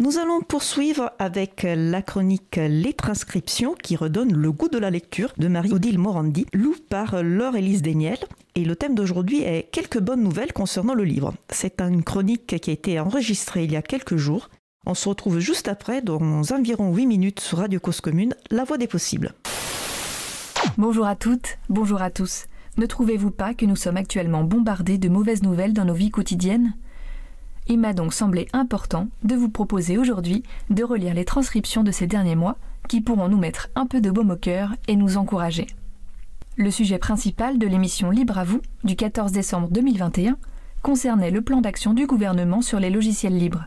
Nous allons poursuivre avec la chronique Les transcriptions qui redonne le goût de la lecture de Marie-Odile Morandi, lue par Laure-Élise Deniel. Et le thème d'aujourd'hui est quelques bonnes nouvelles concernant le livre. C'est une chronique qui a été enregistrée il y a quelques jours. On se retrouve juste après, dans environ 8 minutes sur Radio Cause Commune, La Voix des possibles. Bonjour à toutes, bonjour à tous. Ne trouvez-vous pas que nous sommes actuellement bombardés de mauvaises nouvelles dans nos vies quotidiennes? Il m'a donc semblé important de vous proposer aujourd'hui de relire les transcriptions de ces derniers mois qui pourront nous mettre un peu de baume au cœur et nous encourager. Le sujet principal de l'émission Libre à vous du 14 décembre 2021 concernait le plan d'action du gouvernement sur les logiciels libres.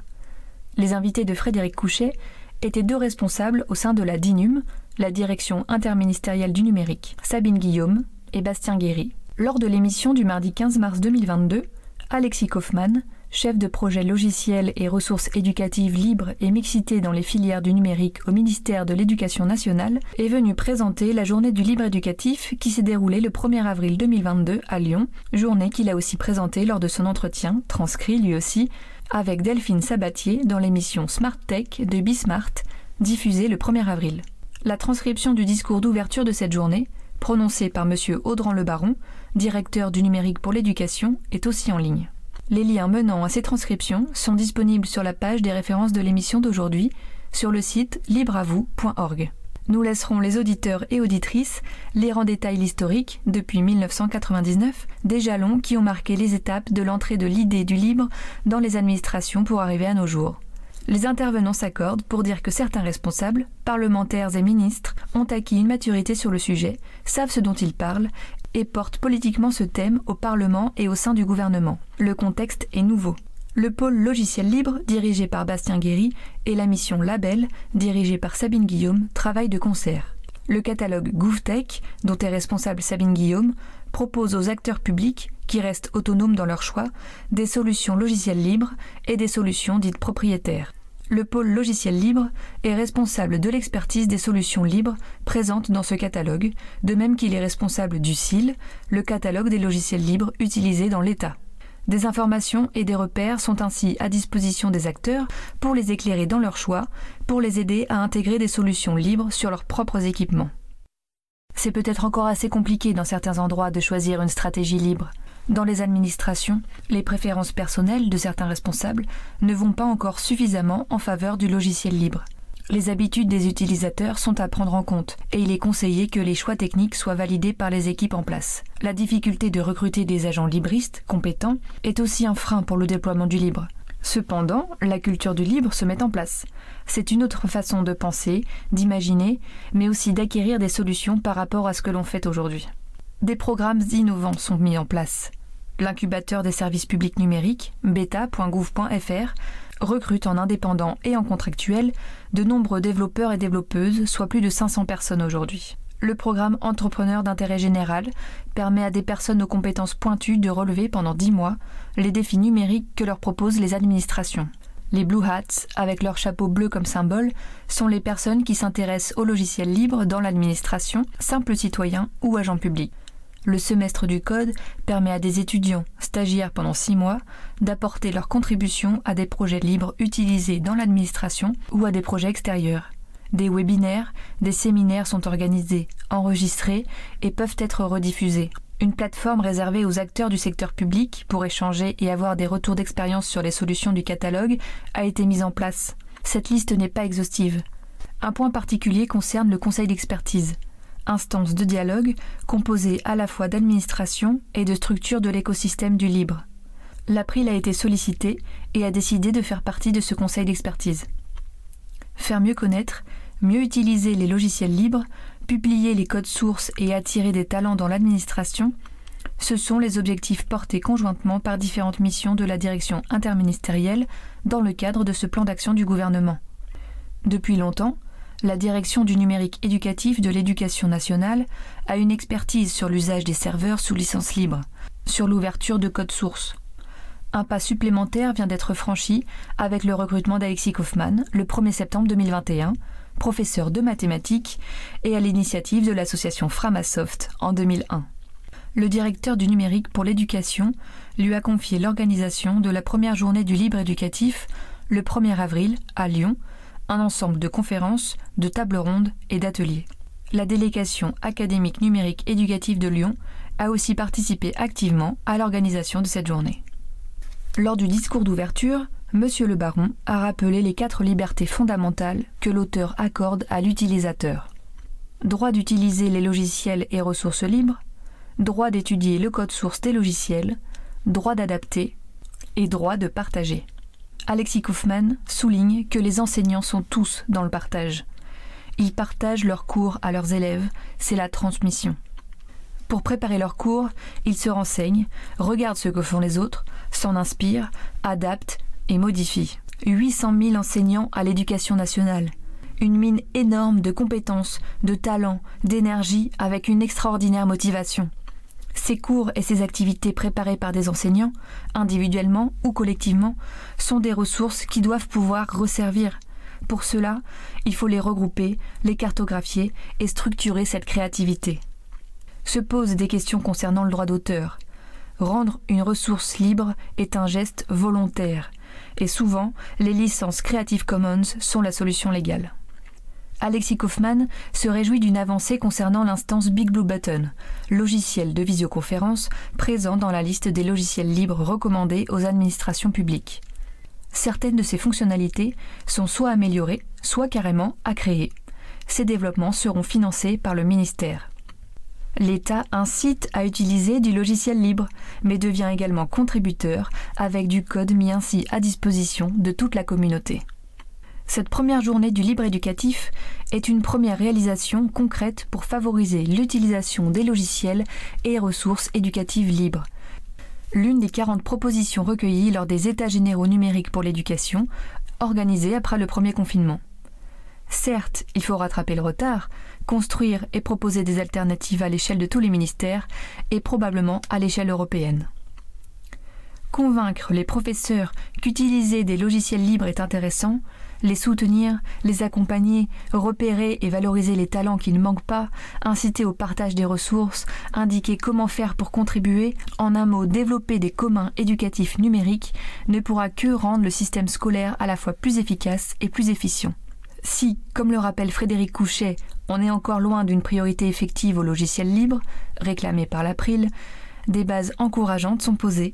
Les invités de Frédéric Couchet étaient deux responsables au sein de la DINUM, la direction interministérielle du numérique, Sabine Guillaume et Bastien Guéry. Lors de l'émission du mardi 15 mars 2022, Alexis Kaufmann, chef de projet logiciel et ressources éducatives libres et mixité dans les filières du numérique au ministère de l'Éducation nationale, est venu présenter la journée du libre éducatif qui s'est déroulée le 1er avril 2022 à Lyon, journée qu'il a aussi présentée lors de son entretien, transcrit lui aussi, avec Delphine Sabatier dans l'émission Smart Tech de Bismart, diffusée le 1er avril. La transcription du discours d'ouverture de cette journée, prononcé par M. Audran Le Baron, directeur du numérique pour l'éducation, est aussi en ligne. Les liens menant à ces transcriptions sont disponibles sur la page des références de l'émission d'aujourd'hui sur le site libreavou.org. Nous laisserons les auditeurs et auditrices lire en détail l'historique, depuis 1999, des jalons qui ont marqué les étapes de l'entrée de l'idée du libre dans les administrations pour arriver à nos jours. Les intervenants s'accordent pour dire que certains responsables, parlementaires et ministres, ont acquis une maturité sur le sujet, savent ce dont ils parlent et portent politiquement ce thème au Parlement et au sein du gouvernement. Le contexte est nouveau. Le pôle logiciel libre, dirigé par Bastien Guéry, et la mission Label, dirigée par Sabine Guillaume, travaillent de concert. Le catalogue GouVTech, dont est responsable Sabine Guillaume, propose aux acteurs publics, qui restent autonomes dans leur choix, des solutions logicielles libres et des solutions dites propriétaires le pôle logiciel libre est responsable de l'expertise des solutions libres présentes dans ce catalogue, de même qu'il est responsable du CIL, le catalogue des logiciels libres utilisés dans l'État. Des informations et des repères sont ainsi à disposition des acteurs pour les éclairer dans leur choix, pour les aider à intégrer des solutions libres sur leurs propres équipements. C'est peut-être encore assez compliqué dans certains endroits de choisir une stratégie libre. Dans les administrations, les préférences personnelles de certains responsables ne vont pas encore suffisamment en faveur du logiciel libre. Les habitudes des utilisateurs sont à prendre en compte et il est conseillé que les choix techniques soient validés par les équipes en place. La difficulté de recruter des agents libristes compétents est aussi un frein pour le déploiement du libre. Cependant, la culture du libre se met en place. C'est une autre façon de penser, d'imaginer, mais aussi d'acquérir des solutions par rapport à ce que l'on fait aujourd'hui des programmes innovants sont mis en place. L'incubateur des services publics numériques, beta.gouv.fr, recrute en indépendant et en contractuel de nombreux développeurs et développeuses, soit plus de 500 personnes aujourd'hui. Le programme Entrepreneur d'intérêt général permet à des personnes aux compétences pointues de relever pendant 10 mois les défis numériques que leur proposent les administrations. Les Blue Hats, avec leur chapeau bleu comme symbole, sont les personnes qui s'intéressent aux logiciels libres dans l'administration, simples citoyens ou agents publics. Le semestre du Code permet à des étudiants, stagiaires pendant six mois, d'apporter leur contribution à des projets libres utilisés dans l'administration ou à des projets extérieurs. Des webinaires, des séminaires sont organisés, enregistrés et peuvent être rediffusés. Une plateforme réservée aux acteurs du secteur public pour échanger et avoir des retours d'expérience sur les solutions du catalogue a été mise en place. Cette liste n'est pas exhaustive. Un point particulier concerne le conseil d'expertise instance de dialogue composée à la fois d'administration et de structures de l'écosystème du libre. L'April a été sollicité et a décidé de faire partie de ce conseil d'expertise. Faire mieux connaître, mieux utiliser les logiciels libres, publier les codes sources et attirer des talents dans l'administration, ce sont les objectifs portés conjointement par différentes missions de la direction interministérielle dans le cadre de ce plan d'action du gouvernement. Depuis longtemps, la direction du numérique éducatif de l'éducation nationale a une expertise sur l'usage des serveurs sous licence libre, sur l'ouverture de codes sources. Un pas supplémentaire vient d'être franchi avec le recrutement d'Alexis Kaufmann le 1er septembre 2021, professeur de mathématiques et à l'initiative de l'association Framasoft en 2001. Le directeur du numérique pour l'éducation lui a confié l'organisation de la première journée du libre éducatif le 1er avril, à Lyon, un ensemble de conférences, de tables rondes et d'ateliers. La délégation académique numérique éducative de Lyon a aussi participé activement à l'organisation de cette journée. Lors du discours d'ouverture, M. le baron a rappelé les quatre libertés fondamentales que l'auteur accorde à l'utilisateur. Droit d'utiliser les logiciels et ressources libres, droit d'étudier le code source des logiciels, droit d'adapter et droit de partager. Alexis Kaufmann souligne que les enseignants sont tous dans le partage. Ils partagent leurs cours à leurs élèves, c'est la transmission. Pour préparer leurs cours, ils se renseignent, regardent ce que font les autres, s'en inspirent, adaptent et modifient. 800 000 enseignants à l'éducation nationale. Une mine énorme de compétences, de talents, d'énergie avec une extraordinaire motivation. Ces cours et ces activités préparées par des enseignants, individuellement ou collectivement, sont des ressources qui doivent pouvoir resservir. Pour cela, il faut les regrouper, les cartographier et structurer cette créativité. Se posent des questions concernant le droit d'auteur. Rendre une ressource libre est un geste volontaire, et souvent les licences Creative Commons sont la solution légale. Alexis Kaufmann se réjouit d'une avancée concernant l'instance Big Blue Button, logiciel de visioconférence présent dans la liste des logiciels libres recommandés aux administrations publiques. Certaines de ces fonctionnalités sont soit améliorées, soit carrément à créer. Ces développements seront financés par le ministère. L'État incite à utiliser du logiciel libre, mais devient également contributeur avec du code mis ainsi à disposition de toute la communauté. Cette première journée du libre éducatif est une première réalisation concrète pour favoriser l'utilisation des logiciels et ressources éducatives libres. L'une des 40 propositions recueillies lors des États généraux numériques pour l'éducation, organisés après le premier confinement. Certes, il faut rattraper le retard, construire et proposer des alternatives à l'échelle de tous les ministères et probablement à l'échelle européenne. Convaincre les professeurs qu'utiliser des logiciels libres est intéressant, les soutenir, les accompagner, repérer et valoriser les talents qui ne manquent pas, inciter au partage des ressources, indiquer comment faire pour contribuer, en un mot développer des communs éducatifs numériques, ne pourra que rendre le système scolaire à la fois plus efficace et plus efficient. Si, comme le rappelle Frédéric Couchet, on est encore loin d'une priorité effective au logiciel libre, réclamé par l'April, des bases encourageantes sont posées.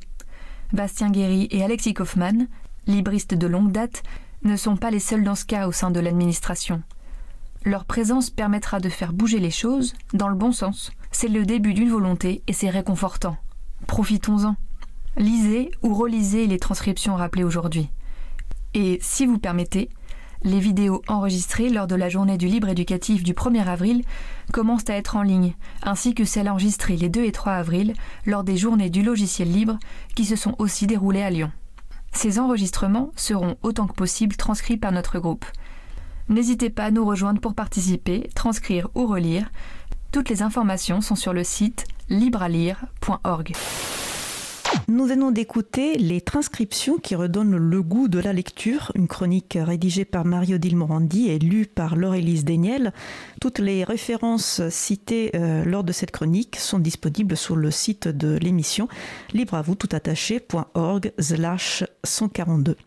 Bastien Guéry et Alexis Kaufmann, libristes de longue date, ne sont pas les seuls dans ce cas au sein de l'administration. Leur présence permettra de faire bouger les choses dans le bon sens. C'est le début d'une volonté et c'est réconfortant. Profitons-en. Lisez ou relisez les transcriptions rappelées aujourd'hui. Et si vous permettez, les vidéos enregistrées lors de la journée du libre éducatif du 1er avril commencent à être en ligne, ainsi que celles enregistrées les 2 et 3 avril lors des journées du logiciel libre qui se sont aussi déroulées à Lyon. Ces enregistrements seront autant que possible transcrits par notre groupe. N'hésitez pas à nous rejoindre pour participer, transcrire ou relire. Toutes les informations sont sur le site librealire.org. Nous venons d'écouter les transcriptions qui redonnent le goût de la lecture, une chronique rédigée par Mario-Odile Morandi et lue par Laure-Élise Deniel. Toutes les références citées euh, lors de cette chronique sont disponibles sur le site de l'émission libre à vous tout attaché.org slash 142.